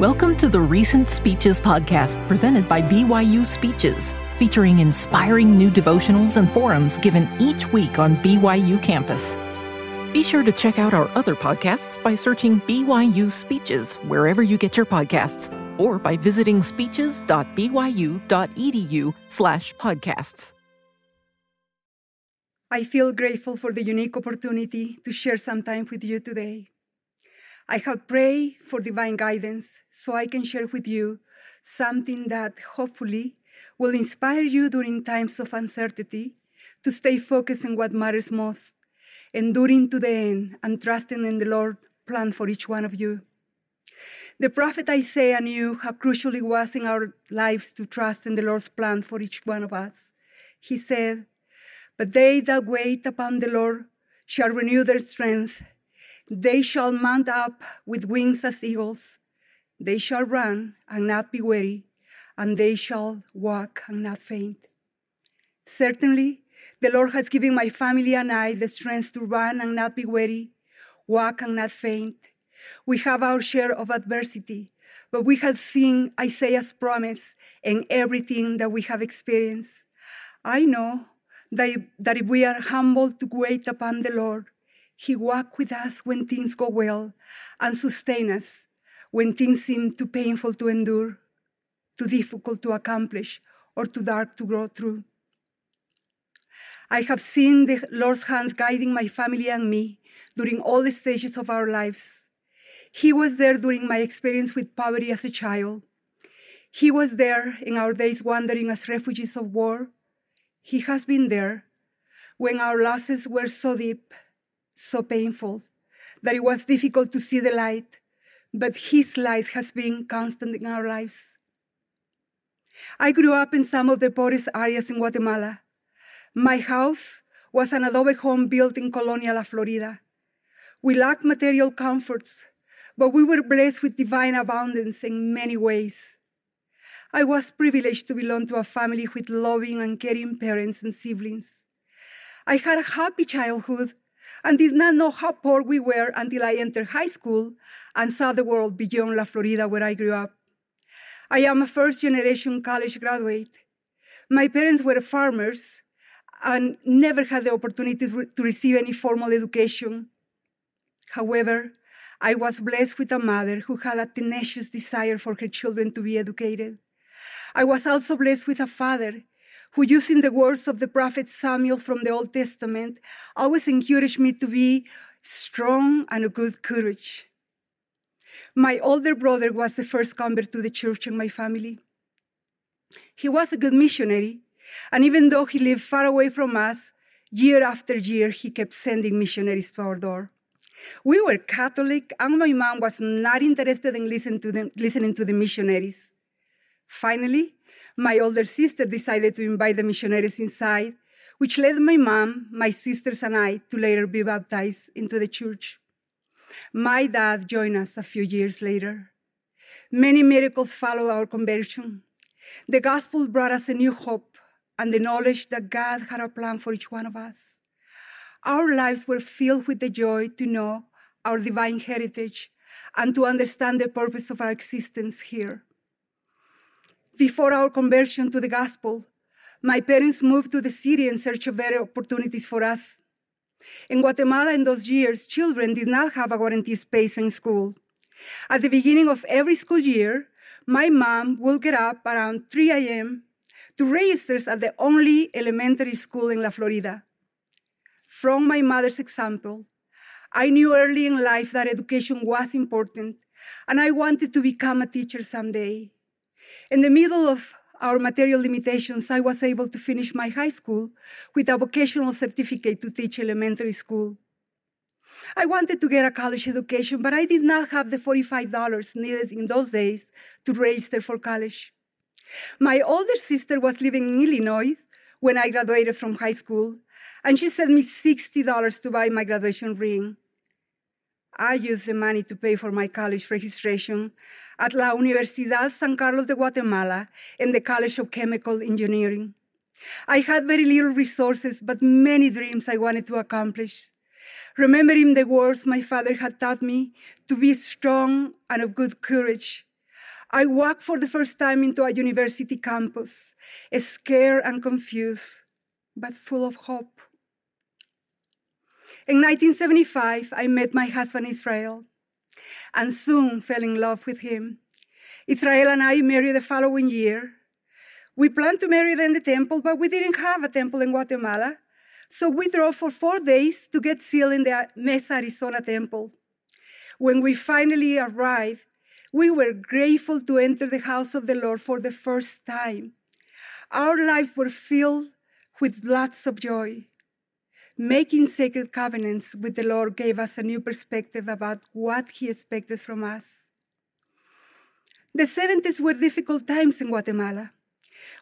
Welcome to the Recent Speeches podcast presented by BYU Speeches, featuring inspiring new devotionals and forums given each week on BYU campus. Be sure to check out our other podcasts by searching BYU Speeches wherever you get your podcasts or by visiting speeches.byu.edu/podcasts. I feel grateful for the unique opportunity to share some time with you today. I have prayed for divine guidance so I can share with you something that hopefully will inspire you during times of uncertainty to stay focused on what matters most, enduring to the end and trusting in the Lord's plan for each one of you. The prophet Isaiah knew how crucial it was in our lives to trust in the Lord's plan for each one of us. He said, But they that wait upon the Lord shall renew their strength. They shall mount up with wings as eagles. They shall run and not be weary, and they shall walk and not faint. Certainly, the Lord has given my family and I the strength to run and not be weary, walk and not faint. We have our share of adversity, but we have seen Isaiah's promise in everything that we have experienced. I know that, that if we are humble to wait upon the Lord, he walks with us when things go well and sustain us when things seem too painful to endure, too difficult to accomplish, or too dark to grow through. I have seen the Lord's hand guiding my family and me during all the stages of our lives. He was there during my experience with poverty as a child. He was there in our days wandering as refugees of war. He has been there when our losses were so deep so painful that it was difficult to see the light, but His light has been constant in our lives. I grew up in some of the poorest areas in Guatemala. My house was an adobe home built in Colonia La Florida. We lacked material comforts, but we were blessed with divine abundance in many ways. I was privileged to belong to a family with loving and caring parents and siblings. I had a happy childhood and did not know how poor we were until I entered high school and saw the world beyond La Florida, where I grew up. I am a first generation college graduate. My parents were farmers and never had the opportunity to receive any formal education. However, I was blessed with a mother who had a tenacious desire for her children to be educated. I was also blessed with a father who, using the words of the prophet Samuel from the Old Testament, always encouraged me to be strong and of good courage. My older brother was the first convert to the church in my family. He was a good missionary, and even though he lived far away from us, year after year, he kept sending missionaries to our door. We were Catholic, and my mom was not interested in to, them, listening to the missionaries. Finally, my older sister decided to invite the missionaries inside, which led my mom, my sisters, and I to later be baptized into the church. My dad joined us a few years later. Many miracles followed our conversion. The gospel brought us a new hope and the knowledge that God had a plan for each one of us. Our lives were filled with the joy to know our divine heritage and to understand the purpose of our existence here. Before our conversion to the gospel, my parents moved to the city in search of better opportunities for us. In Guatemala, in those years, children did not have a guaranteed space in school. At the beginning of every school year, my mom would get up around 3 a.m. to register at the only elementary school in La Florida. From my mother's example, I knew early in life that education was important, and I wanted to become a teacher someday. In the middle of our material limitations, I was able to finish my high school with a vocational certificate to teach elementary school. I wanted to get a college education, but I did not have the $45 needed in those days to register for college. My older sister was living in Illinois when I graduated from high school, and she sent me $60 to buy my graduation ring. I used the money to pay for my college registration at La Universidad San Carlos de Guatemala in the College of Chemical Engineering. I had very little resources, but many dreams I wanted to accomplish. Remembering the words my father had taught me to be strong and of good courage, I walked for the first time into a university campus, scared and confused, but full of hope. In 1975, I met my husband Israel and soon fell in love with him. Israel and I married the following year. We planned to marry in the temple, but we didn't have a temple in Guatemala. So we drove for four days to get sealed in the Mesa, Arizona temple. When we finally arrived, we were grateful to enter the house of the Lord for the first time. Our lives were filled with lots of joy. Making sacred covenants with the Lord gave us a new perspective about what He expected from us. The 70s were difficult times in Guatemala.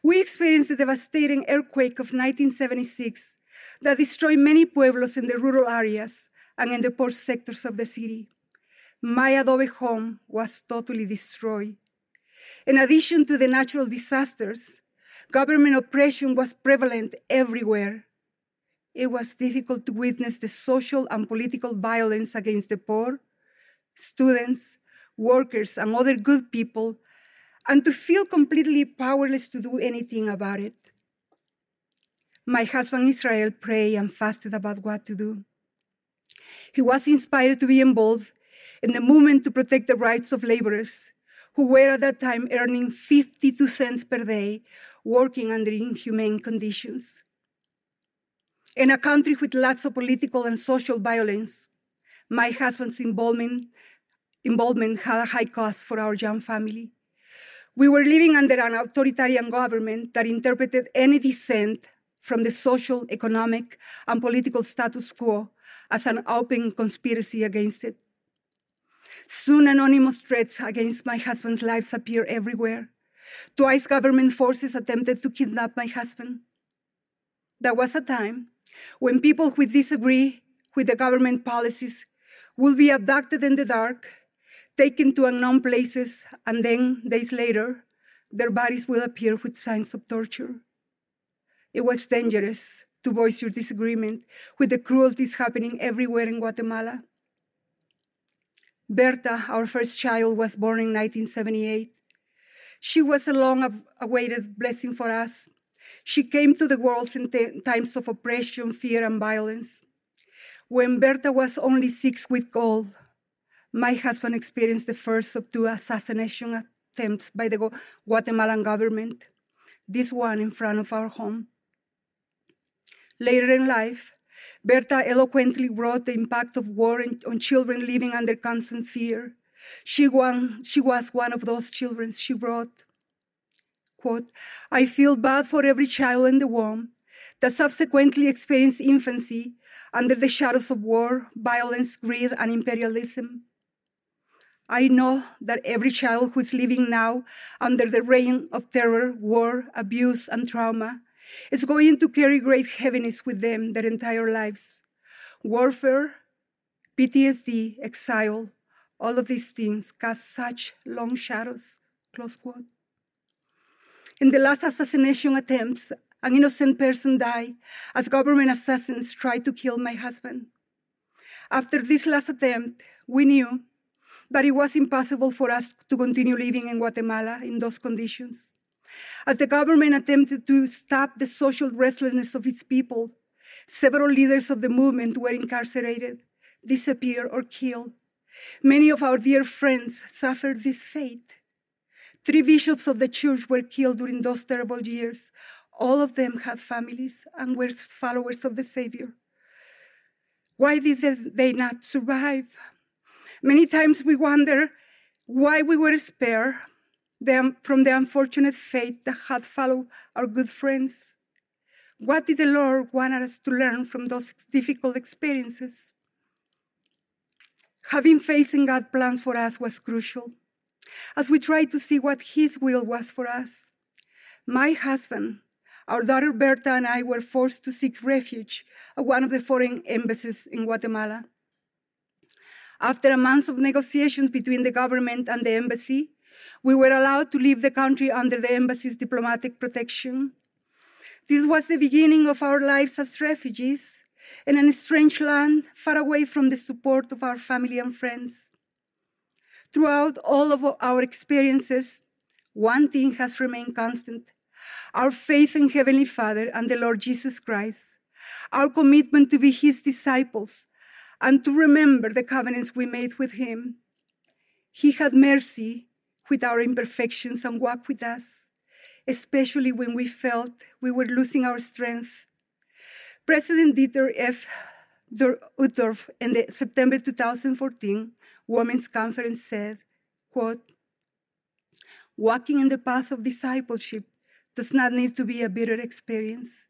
We experienced the devastating earthquake of 1976 that destroyed many pueblos in the rural areas and in the poor sectors of the city my adobe home was totally destroyed. In addition to the natural disasters, government oppression was prevalent everywhere. It was difficult to witness the social and political violence against the poor, students, workers, and other good people, and to feel completely powerless to do anything about it. My husband Israel prayed and fasted about what to do. He was inspired to be involved in the movement to protect the rights of laborers who were at that time earning 52 cents per day working under inhumane conditions. In a country with lots of political and social violence, my husband's involvement, involvement had a high cost for our young family. We were living under an authoritarian government that interpreted any dissent from the social, economic, and political status quo as an open conspiracy against it. Soon anonymous threats against my husband's life appear everywhere. Twice government forces attempted to kidnap my husband. There was a time when people who disagree with the government policies will be abducted in the dark, taken to unknown places, and then, days later, their bodies will appear with signs of torture. It was dangerous to voice your disagreement with the cruelties happening everywhere in Guatemala. Berta, our first child, was born in 1978. She was a long awaited blessing for us. She came to the world in t- times of oppression, fear, and violence. When Berta was only six weeks old, my husband experienced the first of two assassination attempts by the Guatemalan government, this one in front of our home. Later in life, Berta eloquently wrote the impact of war on children living under constant fear. She, won, she was one of those children. She wrote, quote, I feel bad for every child in the womb that subsequently experienced infancy under the shadows of war, violence, greed, and imperialism. I know that every child who is living now under the reign of terror, war, abuse, and trauma is going to carry great heaviness with them their entire lives. Warfare, PTSD, exile, all of these things cast such long shadows. Close quote. In the last assassination attempts, an innocent person died as government assassins tried to kill my husband. After this last attempt, we knew that it was impossible for us to continue living in Guatemala in those conditions. As the government attempted to stop the social restlessness of its people, several leaders of the movement were incarcerated, disappeared, or killed. Many of our dear friends suffered this fate. Three bishops of the church were killed during those terrible years. All of them had families and were followers of the Savior. Why did they not survive? Many times we wonder why we were spared the, from the unfortunate fate that had followed our good friends. What did the Lord want us to learn from those difficult experiences? Having faith in God's plan for us was crucial as we tried to see what His will was for us. My husband, our daughter Berta, and I were forced to seek refuge at one of the foreign embassies in Guatemala. After a month of negotiations between the government and the embassy, we were allowed to leave the country under the embassy's diplomatic protection. This was the beginning of our lives as refugees in a strange land far away from the support of our family and friends. Throughout all of our experiences, one thing has remained constant our faith in Heavenly Father and the Lord Jesus Christ, our commitment to be His disciples, and to remember the covenants we made with Him. He had mercy with our imperfections and walked with us, especially when we felt we were losing our strength. President Dieter F. Uchtdorf in the September 2014 Women's Conference said, quote, walking in the path of discipleship does not need to be a bitter experience.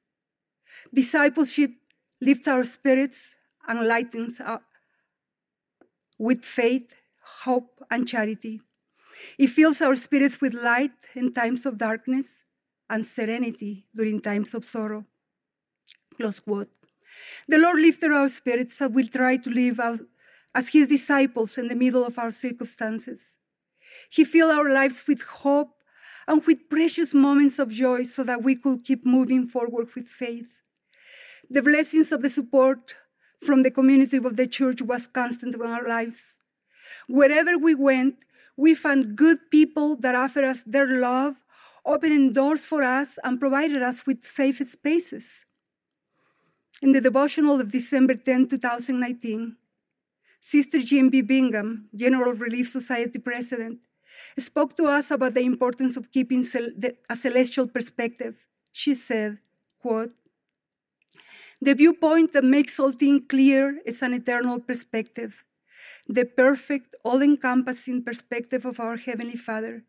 Discipleship lifts our spirits and lightens our, with faith, hope, and charity. It fills our spirits with light in times of darkness and serenity during times of sorrow. Close quote. The Lord lifted our spirits as we try to live as His disciples in the middle of our circumstances. He filled our lives with hope and with precious moments of joy so that we could keep moving forward with faith. The blessings of the support from the community of the church was constant in our lives. Wherever we went, we found good people that offered us their love, opening doors for us, and provided us with safe spaces. In the devotional of December 10, 2019, Sister Jean B. Bingham, General Relief Society president, spoke to us about the importance of keeping a celestial perspective. She said, quote, the viewpoint that makes all things clear is an eternal perspective, the perfect, all encompassing perspective of our Heavenly Father.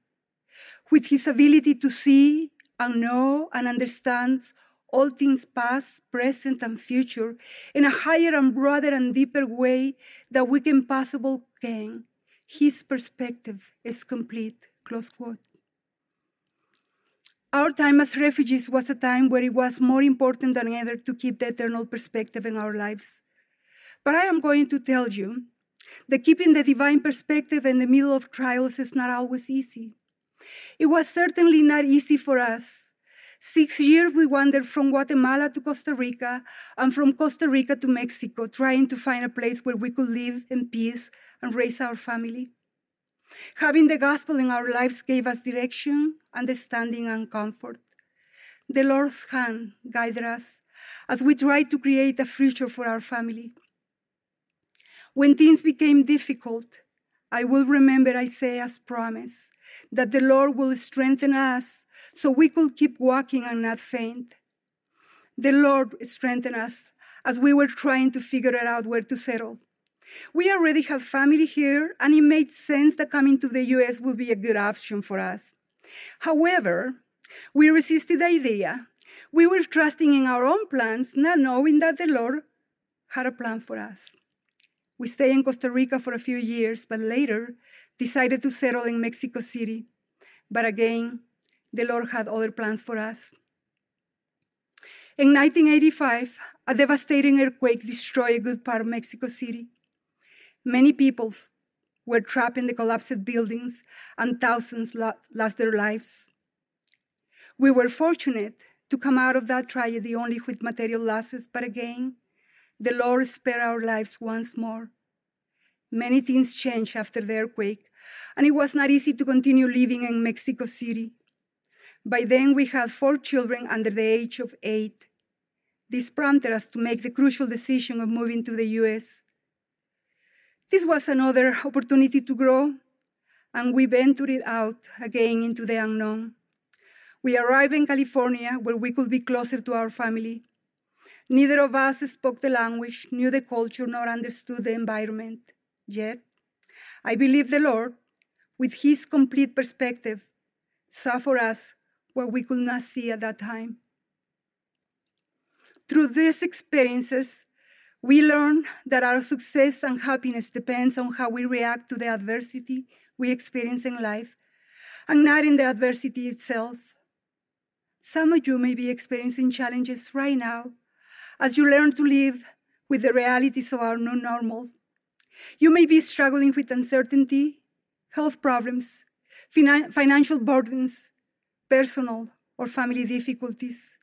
With His ability to see and know and understand all things past, present, and future in a higher and broader and deeper way that we can possibly gain. His perspective is complete. Close quote. Our time as refugees was a time where it was more important than ever to keep the eternal perspective in our lives. But I am going to tell you that keeping the divine perspective in the middle of trials is not always easy. It was certainly not easy for us. Six years we wandered from Guatemala to Costa Rica and from Costa Rica to Mexico, trying to find a place where we could live in peace and raise our family. Having the gospel in our lives gave us direction, understanding, and comfort. The Lord's hand guided us as we tried to create a future for our family. When things became difficult, I will remember Isaiah's promise that the Lord will strengthen us so we could keep walking and not faint. The Lord strengthened us as we were trying to figure out where to settle. We already have family here, and it made sense that coming to the US would be a good option for us. However, we resisted the idea. We were trusting in our own plans, not knowing that the Lord had a plan for us. We stayed in Costa Rica for a few years, but later decided to settle in Mexico City. But again, the Lord had other plans for us. In 1985, a devastating earthquake destroyed a good part of Mexico City. Many people were trapped in the collapsed buildings, and thousands lost their lives. We were fortunate to come out of that tragedy only with material losses, but again, the Lord spared our lives once more. Many things changed after the earthquake, and it was not easy to continue living in Mexico City. By then, we had four children under the age of eight. This prompted us to make the crucial decision of moving to the US. This was another opportunity to grow, and we ventured out again into the unknown. We arrived in California where we could be closer to our family. Neither of us spoke the language, knew the culture, nor understood the environment. Yet, I believe the Lord, with His complete perspective, saw for us what we could not see at that time. Through these experiences, we learn that our success and happiness depends on how we react to the adversity we experience in life and not in the adversity itself. Some of you may be experiencing challenges right now as you learn to live with the realities of our new normal. You may be struggling with uncertainty, health problems, financial burdens, personal or family difficulties.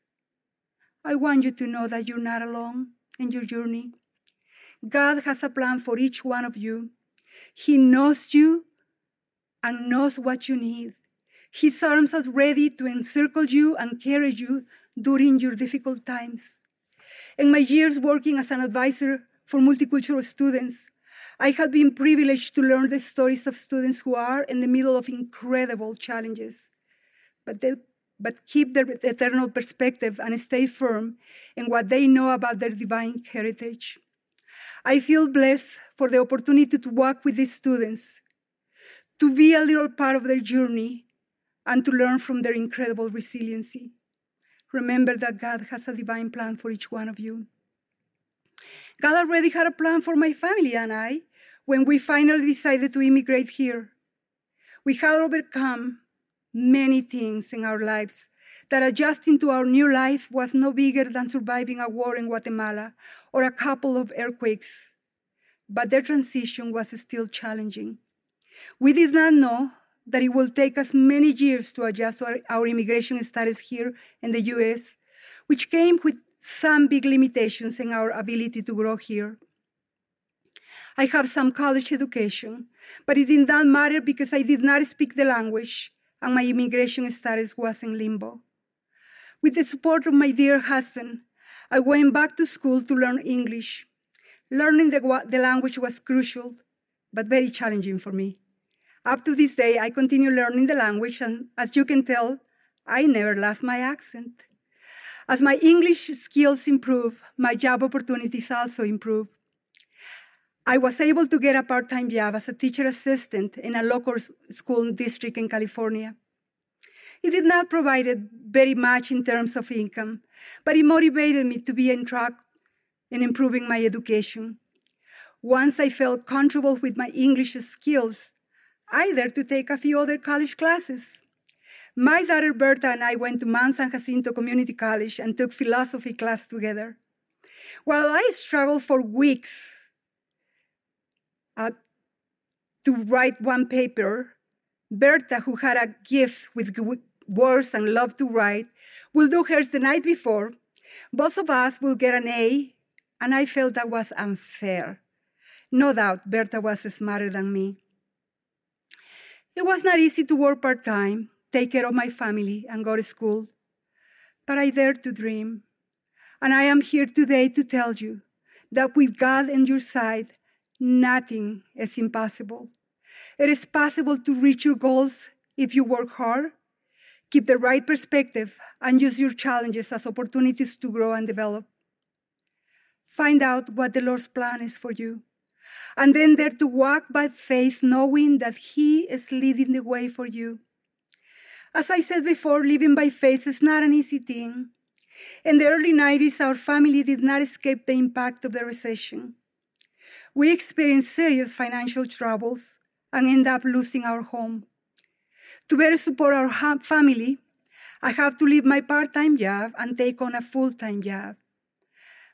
I want you to know that you're not alone in your journey. God has a plan for each one of you. He knows you and knows what you need. His arms are ready to encircle you and carry you during your difficult times. In my years working as an advisor for multicultural students, I have been privileged to learn the stories of students who are in the middle of incredible challenges, but, they, but keep their eternal perspective and stay firm in what they know about their divine heritage. I feel blessed for the opportunity to walk with these students, to be a little part of their journey, and to learn from their incredible resiliency. Remember that God has a divine plan for each one of you. God already had a plan for my family and I when we finally decided to immigrate here. We had overcome many things in our lives that adjusting to our new life was no bigger than surviving a war in Guatemala or a couple of earthquakes. But their transition was still challenging. We did not know that it will take us many years to adjust to our, our immigration status here in the US, which came with some big limitations in our ability to grow here. I have some college education, but it did not matter because I did not speak the language and my immigration status was in limbo. With the support of my dear husband, I went back to school to learn English. Learning the, the language was crucial, but very challenging for me. Up to this day, I continue learning the language, and as you can tell, I never lost my accent. As my English skills improve, my job opportunities also improve. I was able to get a part time job as a teacher assistant in a local school district in California. It did not provide very much in terms of income, but it motivated me to be on track in improving my education. Once I felt comfortable with my English skills, either to take a few other college classes. My daughter Berta and I went to Mount San Jacinto Community College and took philosophy class together. While I struggled for weeks uh, to write one paper, Berta, who had a gift with words and loved to write, will do hers the night before. Both of us will get an A, and I felt that was unfair. No doubt Berta was smarter than me. It was not easy to work part time, take care of my family, and go to school, but I dared to dream. And I am here today to tell you that with God on your side, nothing is impossible. It is possible to reach your goals if you work hard, keep the right perspective, and use your challenges as opportunities to grow and develop. Find out what the Lord's plan is for you and then there to walk by faith, knowing that He is leading the way for you. As I said before, living by faith is not an easy thing. In the early 90s, our family did not escape the impact of the recession. We experienced serious financial troubles and ended up losing our home. To better support our family, I have to leave my part time job and take on a full time job.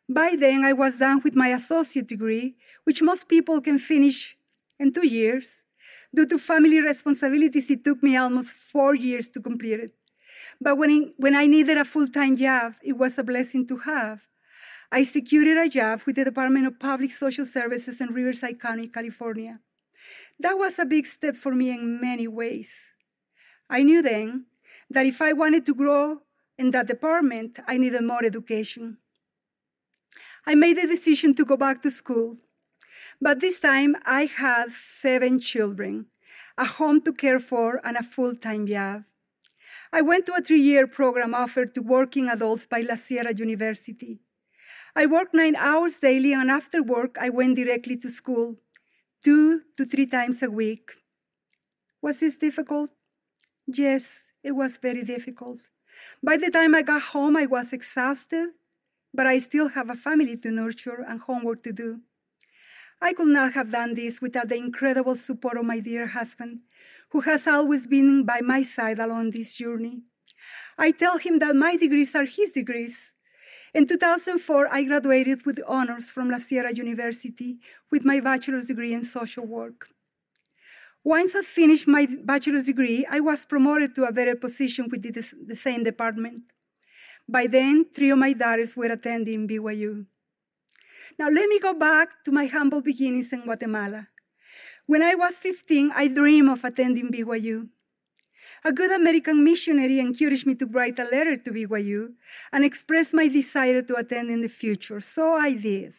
By then, I was done with my associate degree, which most people can finish in two years. Due to family responsibilities, it took me almost four years to complete it. But when, when I needed a full time job, it was a blessing to have. I secured a job with the Department of Public Social Services in Riverside County, California. That was a big step for me in many ways. I knew then that if I wanted to grow in that department, I needed more education. I made the decision to go back to school. But this time I had seven children, a home to care for, and a full time job. I went to a three year program offered to working adults by La Sierra University. I worked nine hours daily, and after work, I went directly to school, two to three times a week. Was this difficult? Yes, it was very difficult. By the time I got home, I was exhausted but I still have a family to nurture and homework to do. I could not have done this without the incredible support of my dear husband, who has always been by my side along this journey. I tell him that my degrees are his degrees. In 2004, I graduated with honors from La Sierra University with my bachelor's degree in social work. Once I finished my bachelor's degree, I was promoted to a better position within the same department. By then, three of my daughters were attending BYU. Now, let me go back to my humble beginnings in Guatemala. When I was 15, I dreamed of attending BYU. A good American missionary encouraged me to write a letter to BYU and express my desire to attend in the future, so I did.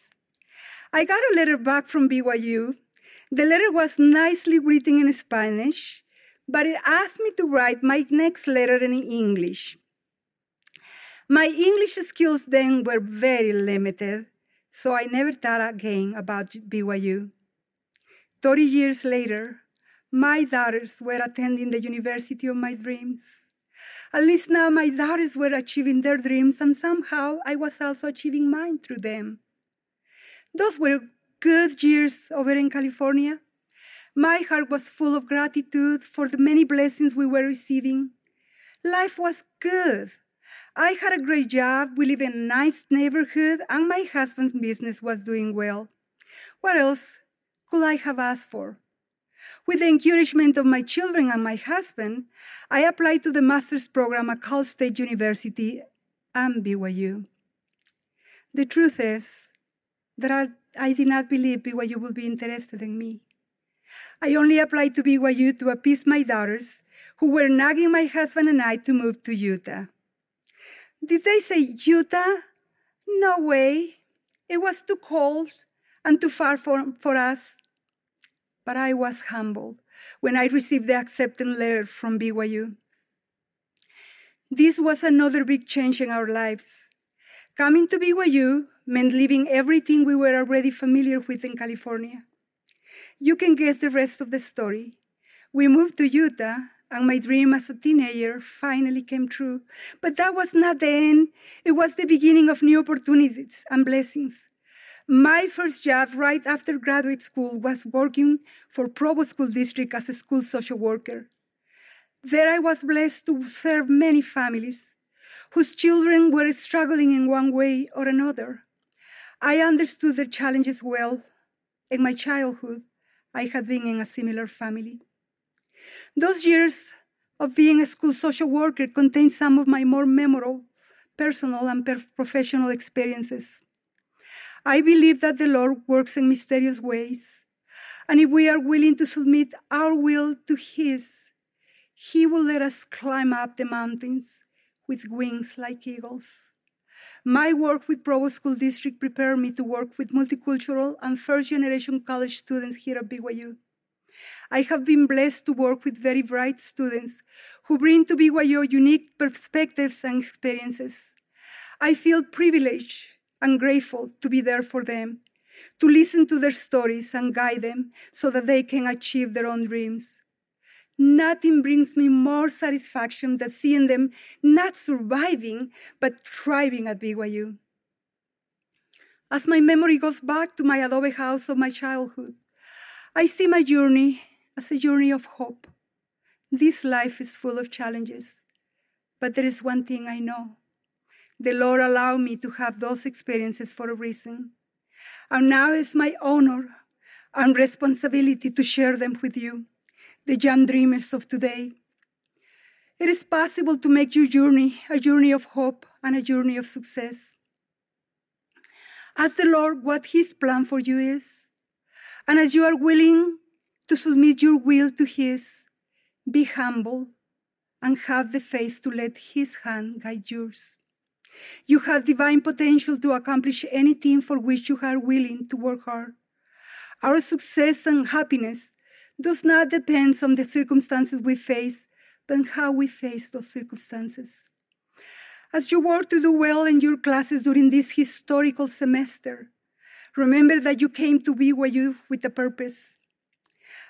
I got a letter back from BYU. The letter was nicely written in Spanish, but it asked me to write my next letter in English. My English skills then were very limited, so I never thought again about BYU. 30 years later, my daughters were attending the university of my dreams. At least now my daughters were achieving their dreams, and somehow I was also achieving mine through them. Those were good years over in California. My heart was full of gratitude for the many blessings we were receiving. Life was good. I had a great job, we live in a nice neighborhood, and my husband's business was doing well. What else could I have asked for? With the encouragement of my children and my husband, I applied to the master's program at Cal State University and BYU. The truth is that I, I did not believe BYU would be interested in me. I only applied to BYU to appease my daughters, who were nagging my husband and I to move to Utah. Did they say Utah? No way. It was too cold and too far for, for us. But I was humbled when I received the acceptance letter from BYU. This was another big change in our lives. Coming to BYU meant leaving everything we were already familiar with in California. You can guess the rest of the story. We moved to Utah and my dream as a teenager finally came true. But that was not the end, it was the beginning of new opportunities and blessings. My first job right after graduate school was working for Provo School District as a school social worker. There I was blessed to serve many families whose children were struggling in one way or another. I understood their challenges well. In my childhood, I had been in a similar family. Those years of being a school social worker contain some of my more memorable personal and professional experiences. I believe that the Lord works in mysterious ways, and if we are willing to submit our will to His, He will let us climb up the mountains with wings like eagles. My work with Provo School District prepared me to work with multicultural and first generation college students here at BYU. I have been blessed to work with very bright students who bring to BYU unique perspectives and experiences. I feel privileged and grateful to be there for them, to listen to their stories and guide them so that they can achieve their own dreams. Nothing brings me more satisfaction than seeing them not surviving, but thriving at BYU. As my memory goes back to my adobe house of my childhood, I see my journey as a journey of hope. This life is full of challenges, but there is one thing I know. The Lord allowed me to have those experiences for a reason. And now it's my honor and responsibility to share them with you, the young dreamers of today. It is possible to make your journey a journey of hope and a journey of success. Ask the Lord what His plan for you is. And as you are willing to submit your will to His, be humble and have the faith to let His hand guide yours. You have divine potential to accomplish anything for which you are willing to work hard. Our success and happiness does not depend on the circumstances we face, but how we face those circumstances. As you work to do well in your classes during this historical semester, Remember that you came to BYU with a purpose.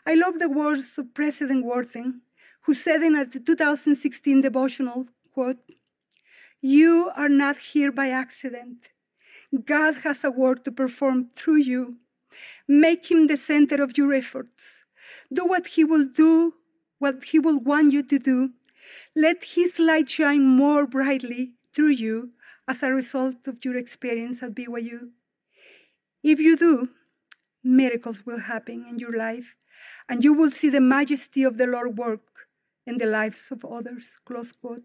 I love the words of President Worthen, who said in a 2016 devotional, quote, You are not here by accident. God has a work to perform through you. Make him the center of your efforts. Do what he will do, what he will want you to do. Let his light shine more brightly through you as a result of your experience at BYU. If you do, miracles will happen in your life, and you will see the majesty of the Lord work in the lives of others. Close quote.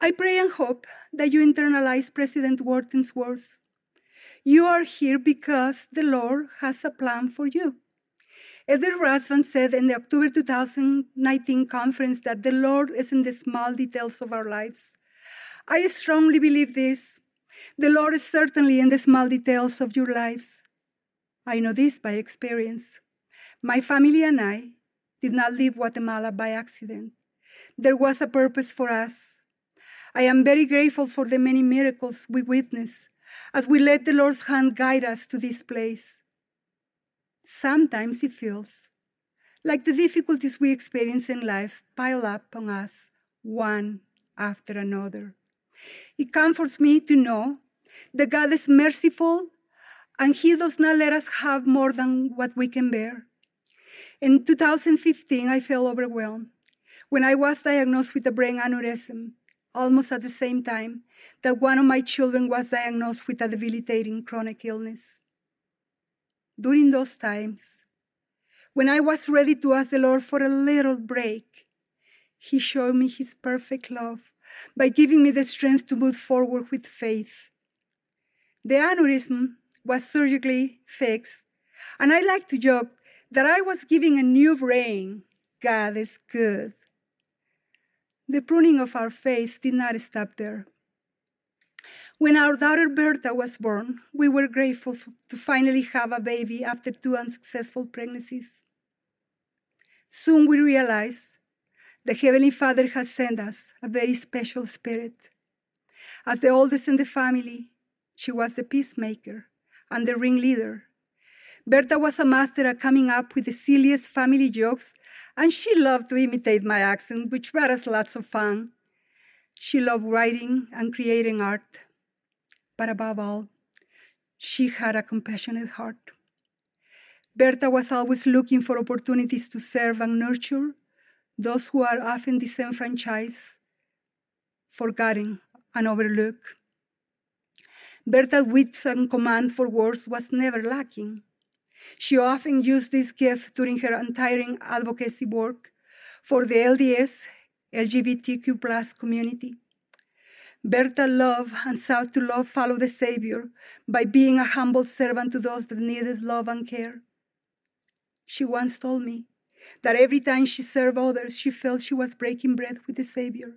I pray and hope that you internalize President Worthen's words. You are here because the Lord has a plan for you. Elder Rasband said in the October 2019 conference that the Lord is in the small details of our lives. I strongly believe this. The Lord is certainly in the small details of your lives. I know this by experience. My family and I did not leave Guatemala by accident. There was a purpose for us. I am very grateful for the many miracles we witnessed as we let the Lord's hand guide us to this place. Sometimes it feels like the difficulties we experience in life pile up on us one after another. It comforts me to know that God is merciful and He does not let us have more than what we can bear. In 2015, I felt overwhelmed when I was diagnosed with a brain aneurysm, almost at the same time that one of my children was diagnosed with a debilitating chronic illness. During those times, when I was ready to ask the Lord for a little break, He showed me His perfect love by giving me the strength to move forward with faith. The aneurysm was surgically fixed, and I like to joke that I was giving a new brain. God is good. The pruning of our faith did not stop there. When our daughter Berta was born, we were grateful to finally have a baby after two unsuccessful pregnancies. Soon we realized the Heavenly Father has sent us a very special spirit. As the oldest in the family, she was the peacemaker and the ringleader. Berta was a master at coming up with the silliest family jokes, and she loved to imitate my accent, which brought us lots of fun. She loved writing and creating art. But above all, she had a compassionate heart. Berta was always looking for opportunities to serve and nurture those who are often disenfranchised, forgotten, and overlooked. Berta's wit and command for words was never lacking. She often used this gift during her untiring advocacy work for the LDS LGBTQ plus community. Berta loved and sought to love follow the Savior by being a humble servant to those that needed love and care. She once told me that every time she served others, she felt she was breaking bread with the Savior.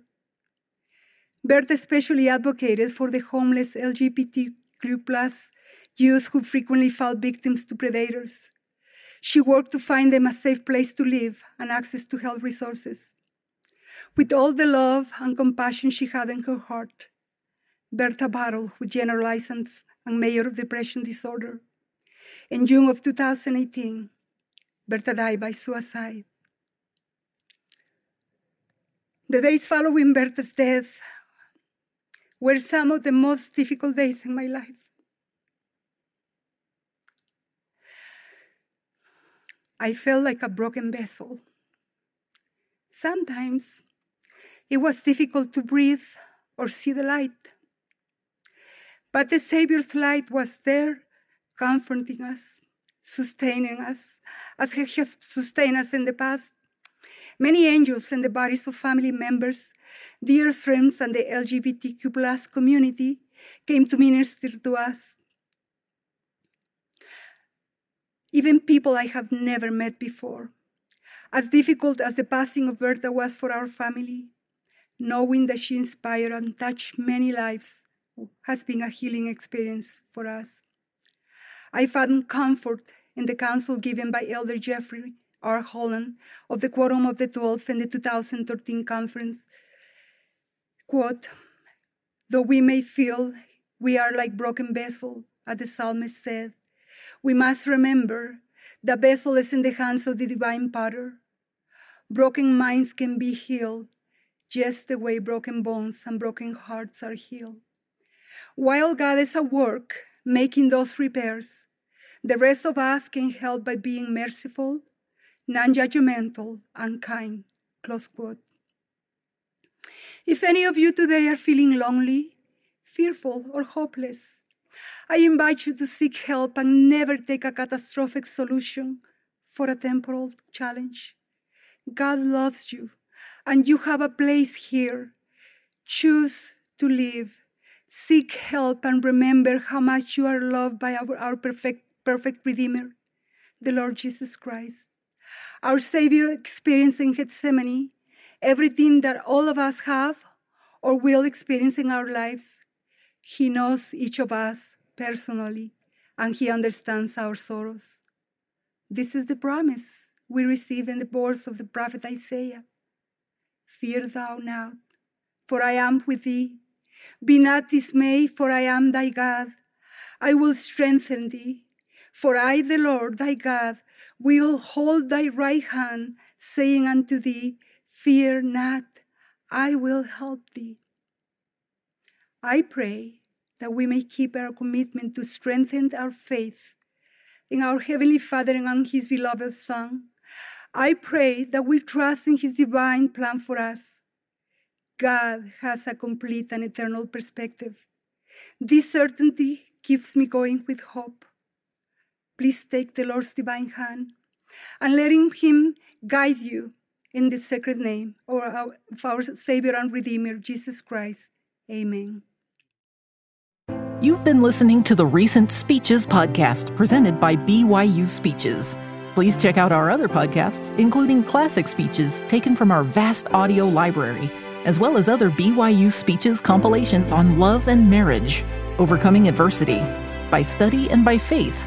Berta especially advocated for the homeless LGBTQ plus youth who frequently fall victims to predators. She worked to find them a safe place to live and access to health resources. With all the love and compassion she had in her heart, Berta battled with generalized and major depression disorder. In June of 2018, Berta died by suicide. The days following Berta's death were some of the most difficult days in my life. I felt like a broken vessel. Sometimes it was difficult to breathe or see the light. But the Savior's light was there, comforting us, sustaining us, as He has sustained us in the past. Many angels in the bodies of family members, dear friends, and the LGBTQ plus community came to minister to us. Even people I have never met before. As difficult as the passing of Berta was for our family, knowing that she inspired and touched many lives has been a healing experience for us. I found comfort in the counsel given by Elder Jeffrey R. Holland of the Quorum of the Twelve in the 2013 conference. Quote, though we may feel we are like broken vessel, as the psalmist said, we must remember the vessel is in the hands of the divine potter. Broken minds can be healed just the way broken bones and broken hearts are healed. While God is at work making those repairs, the rest of us can help by being merciful, non judgmental, and kind. Close quote. If any of you today are feeling lonely, fearful, or hopeless, I invite you to seek help and never take a catastrophic solution for a temporal challenge. God loves you and you have a place here. Choose to live. Seek help and remember how much you are loved by our, our perfect, perfect Redeemer, the Lord Jesus Christ. Our Savior experienced in Gethsemane everything that all of us have or will experience in our lives. He knows each of us personally and He understands our sorrows. This is the promise we receive in the words of the prophet Isaiah Fear thou not, for I am with thee. Be not dismayed, for I am thy God. I will strengthen thee. For I, the Lord thy God, will hold thy right hand, saying unto thee, Fear not, I will help thee. I pray that we may keep our commitment to strengthen our faith in our Heavenly Father and on His beloved Son. I pray that we trust in His divine plan for us. God has a complete and eternal perspective. This certainty keeps me going with hope. Please take the Lord's divine hand and letting Him guide you in the sacred name of our Savior and Redeemer, Jesus Christ. Amen. You've been listening to the Recent Speeches podcast presented by BYU Speeches. Please check out our other podcasts, including classic speeches taken from our vast audio library, as well as other BYU Speeches compilations on love and marriage, overcoming adversity, by study and by faith.